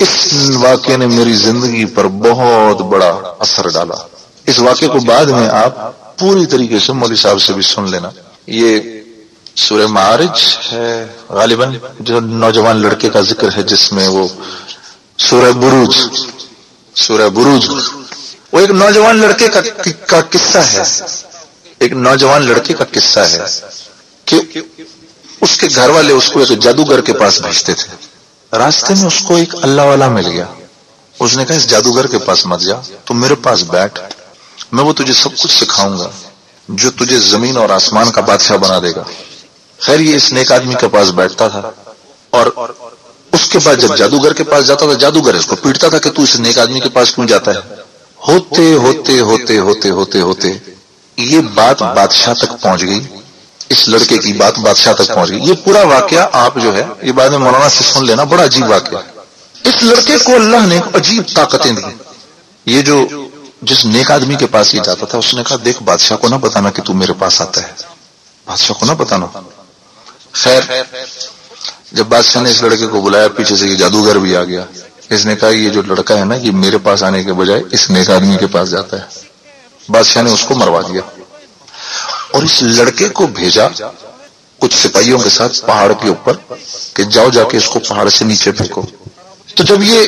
اس واقعے نے میری زندگی پر بہت بڑا اثر ڈالا۔ اس واقعے کو بعد میں آپ پوری طریقے سے مولوی صاحب سے بھی سن لینا۔ یہ سورہ معارج ہے غالباً، جو نوجوان لڑکے کا ذکر ہے، جس میں وہ سورہ بروج سورہ بروج۔ وہ ایک نوجوان لڑکے کا قصہ ہے۔ ایک نوجوان لڑکے کا قصہ ہے کہ اس کے گھر والے اس کو ایک جادوگر کے پاس بھیجتے تھے۔ راستے میں اس کو ایک اللہ والا مل گیا۔ اس نے کہا، اس جادوگر کے پاس مت جا، تو میرے پاس بیٹھ، میں وہ تجھے سب کچھ سکھاؤں گا، جو تجھے زمین اور آسمان کا بادشاہ بنا دے گا۔ خیر، یہ اس نیک آدمی کے پاس بیٹھتا تھا۔ اور اس کے بعد جب جادوگر کے پاس جاتا تھا، جادوگر اس کو پیٹتا تھا کہ تو اس نیک آدمی کے پاس کیوں جاتا ہے۔ ہوتے ہوتے ہوتے ہوتے ہوتے ہوتے یہ بات بادشاہ تک پہنچ گئی۔ اس لڑکے کی بات بادشاہ تک پہنچ گئی۔ یہ پورا واقعہ آپ جو ہے، یہ بعد میں مولانا سے سن لینا، بڑا عجیب واقعہ اس لڑکے کو اللہ نے عجیب طاقتیں دی۔ یہ جو جس نیک آدمی کے پاس یہ جاتا تھا، اس نے کہا، دیکھ بادشاہ کو نہ بتانا کہ تو میرے پاس آتا ہے۔ بادشاہ کو نہ بتانا۔ خیر، جب بادشاہ نے اس لڑکے کو بلایا، پیچھے سے یہ جادوگر بھی آ گیا۔ اس نے کہا، یہ جو لڑکا ہے نا، یہ میرے پاس آنے کے بجائے اس نیک آدمی کے پاس جاتا ہے۔ بادشاہ نے اس کو مروا دیا۔ اور اس لڑکے کو بھیجا کچھ سپاہیوں کے ساتھ پہاڑ کے اوپر کہ جاؤ جا کے اس کو پہاڑ سے نیچے پھینکو۔ تو جب یہ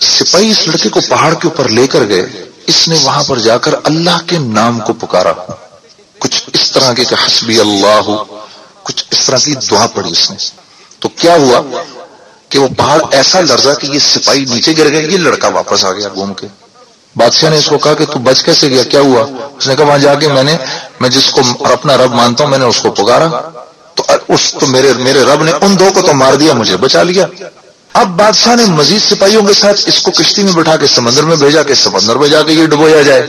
سپاہی اس لڑکے کو پہاڑ کے اوپر لے کر گئے، اس نے وہاں پر جا کر اللہ کے نام کو پکارا۔ کچھ اس طرح کے کہ حسبی اللہ، کچھ اس طرح کی دعا پڑی اس نے۔ تو کیا ہوا کہ وہ پہاڑ ایسا لرزا کہ یہ سپاہی نیچے گر گئے، یہ لڑکا واپس آ گیا گھوم کے۔ بادشاہ نے اس کو کہا کہ تو بچ کیسے گیا؟ کیا ہوا؟ اس نے کہا، وہاں جا کے میں نے میں جس کو اپنا رب مانتا ہوں، میں نے اس کو پکارا، تو اس تو میرے میرے رب نے ان دو کو تو مار دیا، مجھے بچا لیا۔ اب بادشاہ نے مزید سپاہیوں کے ساتھ اس کو کشتی میں بٹھا کے سمندر میں بھیجا کہ سمندر میں جا کے یہ ڈبویا جائے۔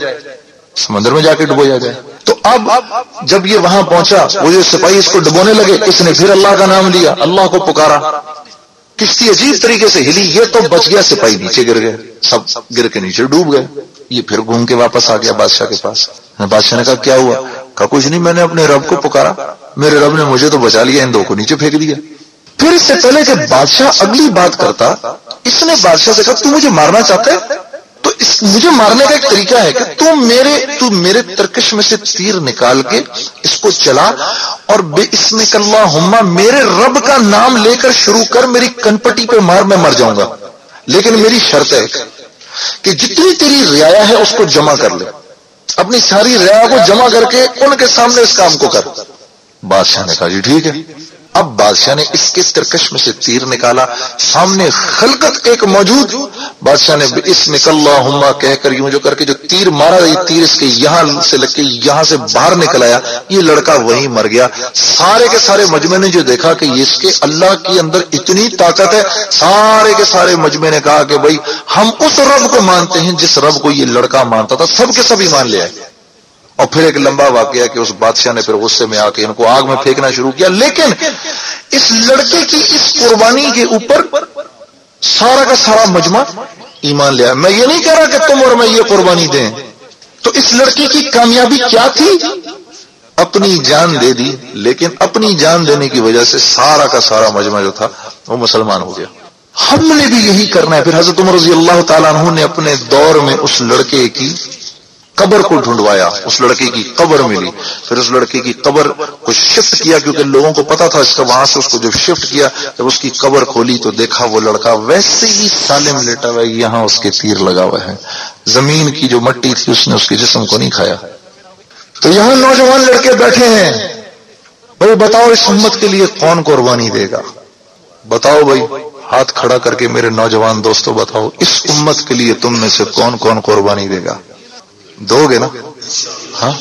سمندر میں جا کے ڈبویا جائے۔ تو اب جب یہ وہاں پہنچا، وہ جو سپاہی اس کو ڈبونے لگے، اس نے پھر اللہ کا نام لیا، اللہ کو پکارا۔ کشتی عجیب طریقے سے ہلی، یہ تو بچ گیا، سپاہی نیچے گر گئے سب گر کے نیچے ڈوب گئے۔ یہ پھر گھوم کے واپس آ گیا بادشاہ کے پاس۔ بادشاہ نے کہا، کیا ہوا؟ کہا، کچھ نہیں، میں نے اپنے رب کو پکارا۔ میرے رب نے مجھے تو بچا لیا، ان دو کو نیچے پھینک دیا۔ پھر اس سے پہلے کہ بادشاہ اگلی بات کرتا، اس نے بادشاہ سے کہا، تو مجھے مارنا چاہتا ہے؟ تو اس مجھے مارنے کا ایک طریقہ ہے کہ تو میرے تو میرے ترکش میں سے تیر نکال کے اس کو چلا اور بے اس میں کلّہ ہما میرے رب کا نام لے کر شروع کر، میری کنپٹی پہ مار، میں مر جاؤں گا۔ لیکن میری شرط ہے کہ جتنی تیری ریا ہے اس کو جمع کر لے۔ اپنی ساری ریا کو جمع کر کے ان کے سامنے اس کام کو کر۔ بادشاہ نے کہا جی ٹھیک ہے۔ اب بادشاہ نے اس کے ترکش میں سے تیر نکالا؟ سامنے خلقت ایک موجود۔ بادشاہ نے اس میں کلّہ کہہ کر یوں جو کر کے جو تیر مارا، یہ تیر اس کے یہاں سے لگ کے یہاں سے باہر نکل آیا۔ یہ لڑکا وہیں مر گیا۔ سارے کے سارے مجمے نے جو دیکھا کہ اس کے اللہ کے اندر اتنی طاقت ہے، سارے کے سارے مجمے نے کہا کہ بھائی، ہم اس رب کو مانتے ہیں جس رب کو یہ لڑکا مانتا تھا۔ سب کے سب ایمان لے آئے۔ اور پھر ایک لمبا واقعہ کہ اس بادشاہ نے پھر غصے میں آ کے ان کو آگ میں پھینکنا شروع کیا۔ لیکن اس لڑکے کی اس قربانی کے اوپر سارا کا سارا مجمع ایمان لیا میں یہ نہیں کہہ رہا کہ تم اور میں یہ قربانی دیں۔ تو اس لڑکی کی کامیابی کیا تھی؟ اپنی جان دے دی، لیکن اپنی جان دینے کی وجہ سے سارا کا سارا مجمع جو تھا، وہ مسلمان ہو گیا۔ ہم نے بھی یہی کرنا ہے۔ پھر حضرت عمر رضی اللہ تعالیٰ عنہ نے اپنے دور میں اس لڑکے کی قبر کو ڈھونڈوایا، اس لڑکے کی قبر ملی۔ پھر اس لڑکے کی قبر کو شفٹ کیا کیونکہ لوگوں کو پتا تھا، اس کا وہاں سے اس کو جب شفٹ کیا، جب اس کی قبر کھولی تو دیکھا وہ لڑکا ویسے ہی سالم لیٹا ہوا یہاں اس کے تیر لگا ہوا ہے۔ زمین کی جو مٹی تھی، اس نے اس کے جسم کو نہیں کھایا۔ تو یہاں نوجوان لڑکے بیٹھے ہیں۔ بھائی بتاؤ، اس امت کے لیے کون قربانی دے گا؟ بتاؤ بھائی، ہاتھ کھڑا کر کے میرے نوجوان دوستوں بتاؤ، اس امت کے لیے تم میں سے کون کون قربانی دے گا؟ دو گے نا؟ ہاں؟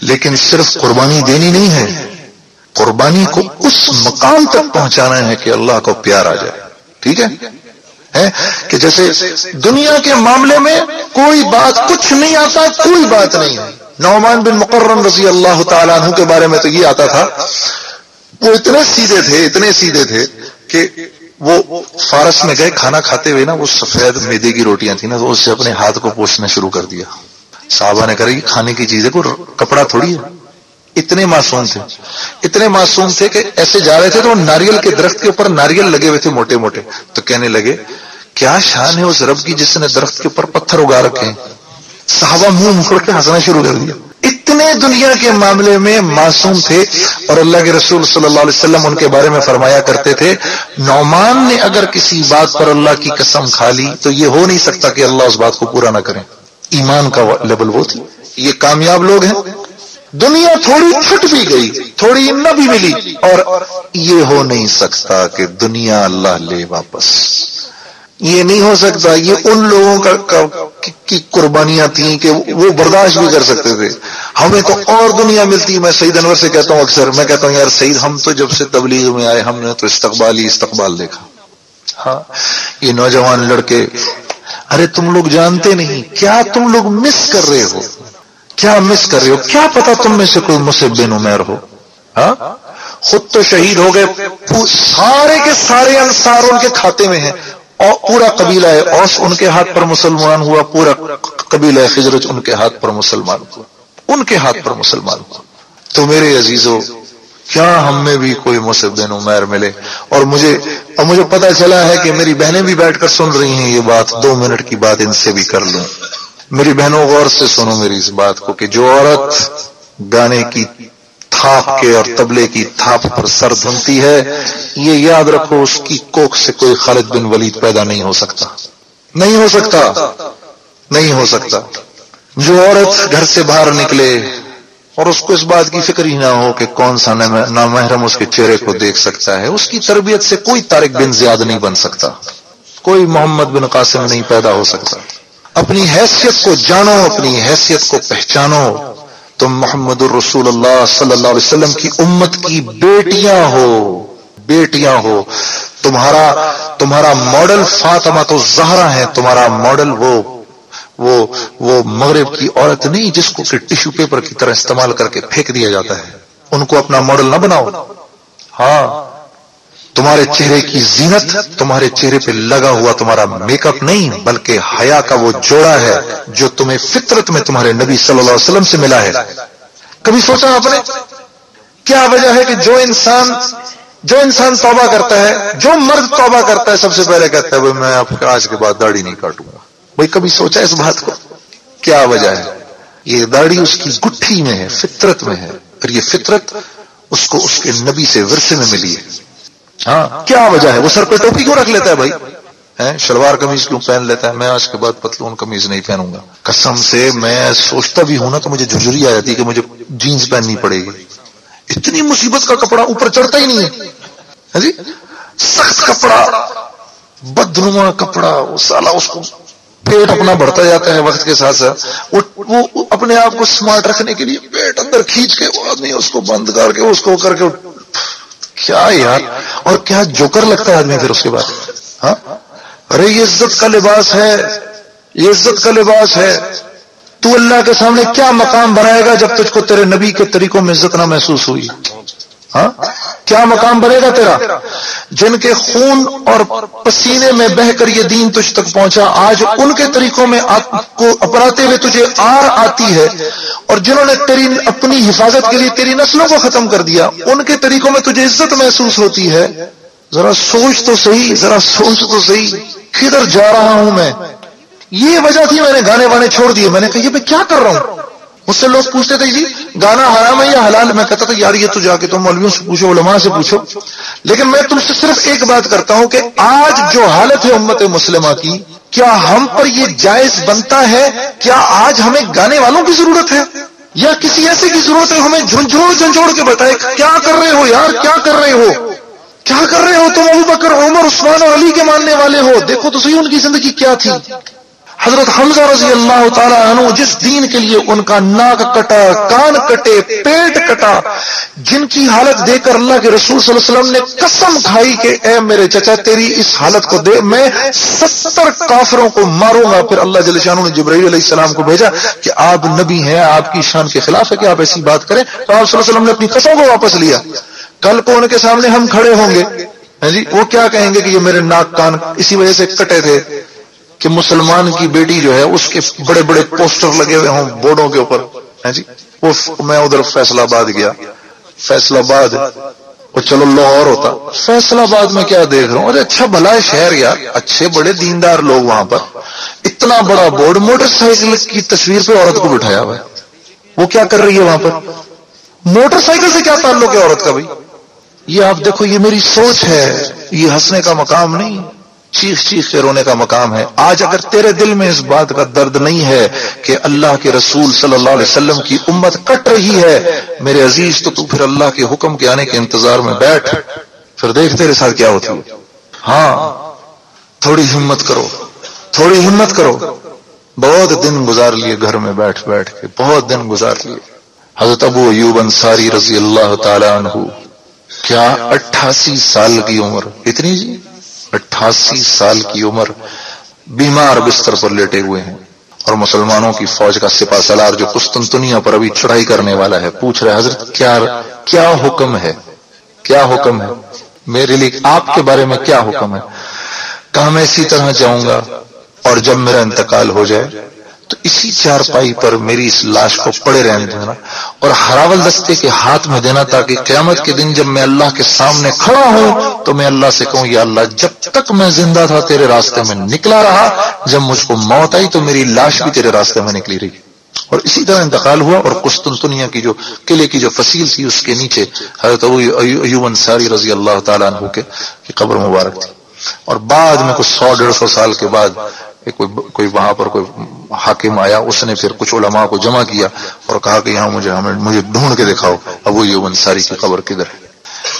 لیکن صرف قربانی دینی نہیں ہے۔ قربانی کو اس مقام تک پہنچانا ہے کہ اللہ کو پیار آ جائے۔ ٹھیک ہے؟ کہ جیسے دنیا کے معاملے میں کوئی بات کچھ نہیں آتا، کوئی بات نہیں۔ ہے نعمان بن مقرر رضی اللہ تعالیٰ عنہ کے بارے میں تو یہ آتا تھا۔ وہ اتنے سیدھے تھے، اتنے سیدھے تھے کہ وہ فارس میں گئے، کھانا کھاتے ہوئے نا، وہ سفید میدے کی روٹیاں تھیں نا، تو اس سے اپنے ہاتھ کو پوچھنا شروع کر دیا۔ صحابہ نے کرے کھانے کی چیز ہے کو کپڑا تھوڑی ہے۔ اتنے معصوم تھے۔ اتنے معصوم تھے کہ ایسے جا رہے تھے تو وہ ناریل کے درخت کے اوپر ناریل لگے ہوئے تھے موٹے موٹے۔ تو کہنے لگے، کیا شان ہے اس رب کی جس نے درخت کے اوپر پتھر اگا رکھے ہیں۔ صحابہ منہ مکڑ کے ہنسنا شروع کر دیا۔ اتنے دنیا کے معاملے میں معصوم تھے۔ اور اللہ کے رسول صلی اللہ علیہ وسلم ان کے بارے میں فرمایا کرتے تھے، نعمان نے اگر کسی بات پر اللہ کی قسم کھا لی تو یہ ہو نہیں سکتا کہ اللہ اس بات کو پورا نہ کرے۔ ایمان کا لیول وہ تھی۔ یہ کامیاب لوگ ہیں۔ دنیا تھوڑی چھٹ بھی گئی، تھوڑی نہ بھی ملی۔ اور یہ ہو نہیں سکتا کہ دنیا اللہ لے واپس۔ یہ نہیں ہو سکتا، یہ ان لوگوں کا کی قربانیاں تھیں کہ وہ برداشت بھی کر سکتے تھے۔ ہمیں تو اور دنیا ملتی۔ میں سعید انور سے کہتا ہوں اکثر، میں کہتا ہوں، یار سعید، ہم تو جب سے تبلیغ میں آئے، ہم نے تو استقبال ہی استقبال دیکھا۔ ہاں یہ نوجوان لڑکے ارے تم لوگ جانتے نہیں، کیا تم لوگ مس کر رہے ہو؟ کیا مس کر رہے ہو؟ کیا پتا تم میں سے کوئی مصب بن عمیر ہو؟ ہاں؟ خود تو شہید ہو گئے سارے کے سارے انصار ان کے کھاتے میں ہیں، اور پورا قبیلہ ہے اوس ان کے ہاتھ پر مسلمان ہوا، پورا قبیلہ خجرت ان کے ہاتھ پر مسلمان ہوا، ان کے ہاتھ پر مسلمان ہوا۔ تو میرے عزیزوں کیا ہم میں بھی کوئی مصب بن عمیر ملے؟ اور مجھے اور مجھے پتا چلا ہے کہ میری بہنیں بھی بیٹھ کر سن رہی ہیں یہ بات، دو منٹ کی بات ان سے بھی کر لوں۔ میری بہنوں غور سے سنو میری اس بات کو کہ جو عورت گانے کی تھاپ کے اور تبلے کی تھاپ پر سر دھنتی ہے، یہ یاد رکھو اس کی کوک سے کوئی خالد بن ولید پیدا نہیں ہو سکتا۔ نہیں ہو سکتا۔ نہیں ہو سکتا۔ جو عورت گھر سے باہر نکلے اور اس کو اس بات کی فکر ہی نہ ہو کہ کون سا نامحرم اس کے چہرے کو دیکھ سکتا ہے۔ اس کی تربیت سے کوئی تارک بن زیادہ نہیں بن سکتا۔ کوئی محمد بن قاسم نہیں پیدا ہو سکتا۔ اپنی حیثیت کو جانو، اپنی حیثیت کو پہچانو۔ تم محمد الرسول اللہ صلی اللہ علیہ وسلم کی امت کی بیٹیاں ہو۔ بیٹیاں ہو۔ تمہارا تمہارا ماڈل فاطمہ تو زہرا ہے۔ تمہارا ماڈل وہ وہ وہ مغرب کی عورت نہیں جس کو کہ ٹیشو پیپر کی طرح استعمال کر کے پھینک دیا جاتا ہے۔ ان کو اپنا ماڈل نہ بناؤ۔ ہاں تمہارے چہرے کی زینت تمہارے چہرے پہ لگا ہوا تمہارا میک اپ نہیں، بلکہ حیا کا وہ جوڑا ہے جو تمہیں فطرت میں تمہارے نبی صلی اللہ علیہ وسلم سے ملا ہے۔ کبھی سوچا آپ نے؟ کیا وجہ ہے کہ جو انسان جو انسان توبہ کرتا ہے، جو مرد توبہ کرتا ہے، سب سے پہلے کہتا ہے میں آپ آج کے بعد داڑھی نہیں کاٹوں گا۔ بھائی کبھی سوچا اس بات کو؟ کیا وجہ ہے؟ یہ داڑھی اس کی گٹھی میں ہے، فطرت میں ہے، اور یہ فطرت اس کو اس کے نبی سے ورثے میں ملی ہے۔ ہاں کیا وجہ ہے؟ وہ سر پہ ٹوپی کیوں رکھ لیتا ہے بھائی؟ شلوار قمیض کیوں پہن لیتا ہے؟ میں آج کے بعد پتلون قمیض نہیں پہنوں گا۔ قسم سے میں سوچتا بھی ہوں نا تو مجھے جھجری آ جاتی ہے کہ مجھے جینس پہننی پڑے گی۔ اتنی مصیبت کا کپڑا اوپر چڑھتا ہی نہیں ہے۔ ہاں جی؟ سخت کپڑا، بدنما کپڑا سالا اس کو پیٹ اپنا بڑھتا جاتا ہے وقت کے ساتھ ساتھ وہ اپنے آپ کو سمارٹ رکھنے کے لیے پیٹ اندر کھینچ کے، وہ آدمی اس کو بند کر کے، اس کو کر کے، کیا یار؟ اور کیا جوکر لگتا ہے آدمی پھر اس کے بعد؟ ہاں؟ ارے، یہ عزت کا لباس ہے، یہ عزت کا لباس ہے۔ تو اللہ کے سامنے کیا مقام بنائے گا جب تجھ کو تیرے نبی کے طریقوں میں عزت نہ محسوس ہوئی؟ ہاں؟ کیا مقام بنے گا تیرا؟ جن کے خون اور پسینے میں بہ کر یہ دین تجھ تک پہنچا، آج ان کے طریقوں میں کو اپناتے ہوئے تجھے آر آتی ہے اور جنہوں نے تیری اپنی حفاظت کے لیے تیری نسلوں کو ختم کر دیا، ان کے طریقوں میں تجھے عزت محسوس ہوتی ہے۔ ذرا سوچ تو صحیح، ذرا سوچ تو صحیح۔ کدھر جا رہا ہوں میں؟ یہ وجہ تھی میں نے گانے وانے چھوڑ دیے۔ میں نے کہا، یہ میں کیا کر رہا ہوں؟ مجھ سے لوگ پوچھتے تھے جی گانا حرام ہے یا حلال؟ میں کہتا تھا، یار یہ تو جا کے تم مولویوں سے پوچھو، علماء سے پوچھو۔ لیکن میں تم سے صرف ایک بات کرتا ہوں کہ آج جو حالت ہے امت مسلمہ کی، کیا ہم پر یہ جائز بنتا ہے؟ کیا آج ہمیں گانے والوں کی ضرورت ہے؟ یا کسی ایسے کی ضرورت ہے ہمیں جھنجھوڑ جھنجھوڑ کے بتائے، کیا کر رہے ہو یار؟ کیا کر رہے ہو؟ کیا کر رہے ہو تم؟ ابو بکر عمر، عثمان اور علی کے ماننے والے ہو۔ دیکھو تو صحیح ان کی زندگی کیا تھی۔ حضرت حمزہ رضی اللہ تعالیٰ عنہ جس دین کے لیے ان کا ناک کٹا، کان کٹے، پیٹ کٹا، جن کی حالت دے کر اللہ کے رسول صلی اللہ علیہ وسلم نے قسم کھائی کہ اے میرے چچا، تیری اس حالت کو دے، میں ستر کافروں کو ماروں گا۔ پھر اللہ جل شاہ نے جبرائیل علیہ السلام کو بھیجا کہ آپ نبی ہیں، آپ کی شان کے خلاف ہے کہ آپ ایسی بات کریں۔ تو آپ صلی اللہ علیہ وسلم نے اپنی قسم کو واپس لیا۔ کل کو ان کے سامنے ہم کھڑے ہوں گے۔ ہاں جی وہ کیا کہیں گے کہ یہ میرے ناک، کان اسی وجہ سے کٹے تھے؟ کہ مسلمان کی بیٹی جو ہے اس کے بڑے بڑے پوسٹر لگے ہوئے ہوں بورڈوں کے اوپر۔ ہاں جی؟ وہ میں ادھر فیصلہ آباد گیا۔ فیصلہ آباد اور چلو لاہور ہوتا۔ فیصلہ آباد میں کیا دیکھ رہا ہوں؟ ارے اچھا بھلا ہے شہر یار، اچھے بڑے دیندار لوگ وہاں پر۔ اتنا بڑا بورڈ، موٹر سائیکل کی تصویر پہ عورت کو بٹھایا ہوا ہے۔ وہ کیا کر رہی ہے وہاں پر؟ موٹر سائیکل سے کیا تعلق ہے عورت کا بھائی؟ یہ آپ دیکھو، یہ میری سوچ ہے۔ یہ ہنسنے کا مقام نہیں۔ چیخ چیخ کے رونے کا مقام ہے۔ آج اگر تیرے دل میں اس بات کا درد نہیں ہے کہ اللہ کے رسول صلی اللہ علیہ وسلم کی امت کٹ رہی ہے، میرے عزیز، تو تو پھر اللہ کے حکم کے آنے کے انتظار میں بیٹھ۔ پھر دیکھ تیرے ساتھ کیا ہوتی۔ ہاں تھوڑی ہمت کرو، تھوڑی ہمت کرو۔ بہت دن گزار لیے گھر میں بیٹھ بیٹھ کے، بہت دن گزار لیے۔ حضرت ابو ایوب انصاری رضی اللہ تعالی عنہ، کیا اٹھاسی سال کی عمر۔ اتنی جی؟ اٹھاسی سال کی عمر بیمار بستر پر لیٹے ہوئے ہیں اور مسلمانوں کی فوج کا سپا سلار جو قسطنطنیہ پر ابھی چڑھائی کرنے والا ہے، پوچھ رہے حضرت، کیا کیا حکم ہے؟ کیا حکم ہے؟ میرے لیے آپ کے بارے میں کیا حکم ہے؟ کہاں میں اسی طرح جاؤں گا اور جب میرا انتقال ہو جائے، تو اسی چار پائی پر میری اس لاش کو پڑے رہنے دینا اور ہراول دستے کے ہاتھ میں دینا تاکہ قیامت کے دن جب میں اللہ کے سامنے کھڑا ہوں، تو میں اللہ سے کہوں، یا اللہ، جب تک میں زندہ تھا تیرے راستے میں نکلا رہا، جب مجھ کو موت آئی تو میری لاش بھی تیرے راستے میں نکلی رہی۔ اور اسی طرح انتقال ہوا، اور قسطنطنیہ کی جو قلعے کی جو فصیل تھی، اس کے نیچے حضرت ایوب انصاری رضی اللہ تعالیٰ عنہ کے قبر مبارک تھی۔ اور بعد میں کچھ سو، ڈیڑھ سو سال کے بعد کوئی کوئی وہاں پر کوئی حاکم آیا، اس نے پھر کچھ علماء کو جمع کیا اور کہا کہ یہاں مجھے، ہمیں، مجھے ڈھونڈ کے دکھاؤ ابو یہ انصاری کی قبر کدھر ہے؟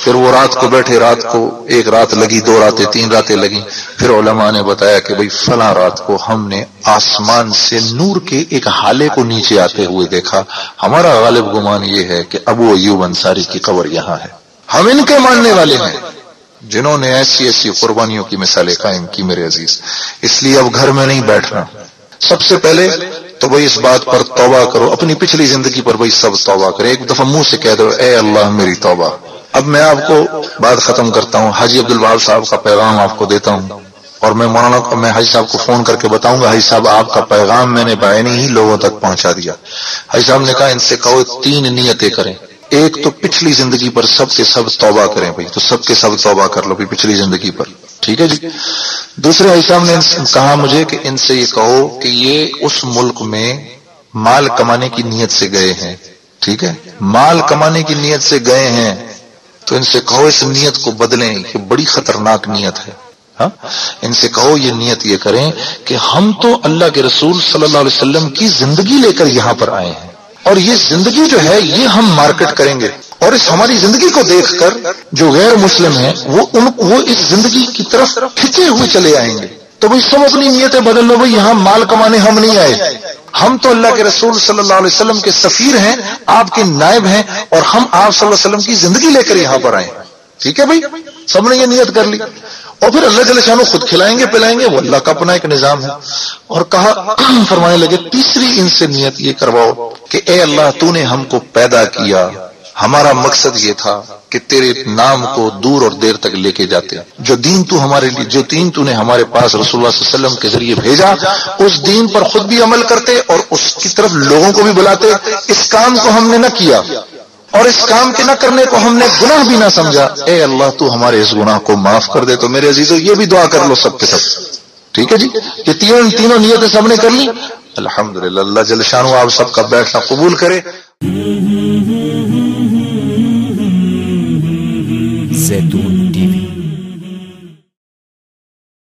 پھر وہ رات کو بیٹھے، رات کو ایک رات لگی، دو راتیں، تین راتیں لگی پھر علماء نے بتایا کہ بھئی فلاں رات کو ہم نے آسمان سے نور کے ایک حالے کو نیچے آتے ہوئے دیکھا۔ ہمارا غالب گمان یہ ہے کہ ابو ایوب انصاری کی قبر یہاں ہے۔ ہم ان کے ماننے والے ہیں۔ جنہوں نے ایسی ایسی قربانیوں کی مثالیں قائم کی میرے عزیز، اس لیے اب گھر میں نہیں بیٹھنا۔ سب سے پہلے تو بھائی اس بات پر توبہ کرو، اپنی پچھلی زندگی پر بھائی سب توبہ کرے ایک دفعہ منہ سے کہہ دو، اے اللہ میری توبہ۔ اب میں آپ کو بات ختم کرتا ہوں، حاجی عبد الباب صاحب کا پیغام آپ کو دیتا ہوں۔ اور میں مولانا، میں حاجی صاحب کو فون کر کے بتاؤں گا، حاجی صاحب آپ کا پیغام میں نے بائنی ہی لوگوں تک پہنچا دیا۔ حاجی صاحب نے کہا، ان سے کہو، تین نیتیں کریں۔ ایک تو پچھلی زندگی پر سب کے سب توبہ کریں بھائی، تو سب کے سب توبہ کر لو پچھلی زندگی پر۔ ٹھیک ہے جی؟ دوسرے صاحب نے کہا مجھے کہ ان سے یہ کہو کہ یہ اس ملک میں مال کمانے کی نیت سے گئے ہیں۔ ٹھیک ہے؟ مال کمانے کی نیت سے گئے ہیں۔ تو ان سے کہو اس نیت کو بدلیں یہ بڑی خطرناک نیت ہے۔ ہاں؟ ان سے کہو یہ نیت یہ کریں کہ ہم تو اللہ کے رسول صلی اللہ علیہ وسلم کی زندگی لے کر یہاں پر آئے ہیں۔ اور یہ زندگی جو ہے، یہ ہم مارکیٹ کریں گے۔ اور اس ہماری زندگی کو دیکھ کر جو غیر مسلم ہیں، وہ ان وہ اس زندگی کی طرف کھچے ہوئے چلے آئیں گے۔ تو بھائی، سب اپنی نیتیں بدل لو۔ بھائی، یہاں مال کمانے ہم نہیں آئے۔ ہم تو اللہ کے رسول صلی اللہ علیہ وسلم کے سفیر ہیں، آپ کے نائب ہیں، اور ہم آپ صلی اللہ علیہ وسلم کی زندگی لے کر یہاں پر آئے۔ ٹھیک ہے بھائی؟ سب نے یہ نیت کر لی۔ اور پھر اللہ جل شانو خود کھلائیں گے، پلائیں گے، وہ اللہ کا اپنا ایک نظام ہے۔ اور کہا، فرمانے لگے، تیسری ان سے نیت یہ کرواؤ کہ اے اللہ، تو نے ہم کو پیدا کیا۔ ہمارا مقصد یہ تھا کہ تیرے نام کو دور اور دیر تک لے کے جاتے۔ جو دین تو ہمارے لیے، جو دین تو نے ہمارے پاس رسول اللہ صلی اللہ علیہ وسلم کے ذریعے بھیجا، اس دین پر خود بھی عمل کرتے اور اس کی طرف لوگوں کو بھی بلاتے۔ اس کام کو ہم نے نہ کیا۔ اور اس کام کے نہ کرنے کو ہم نے گناہ بھی نہ سمجھا۔ اے اللہ، تو ہمارے اس گناہ کو معاف کر دے تو میرے عزیزو یہ بھی دعا کر لو سب کے سب۔ ٹھیک ہے جی؟ یہ تینوں تینوں نیتیں سب نے کر لی۔ الحمدللہ، اللہ جل شانو آپ سب کا بیٹھنا قبول کرے۔ زیتون۔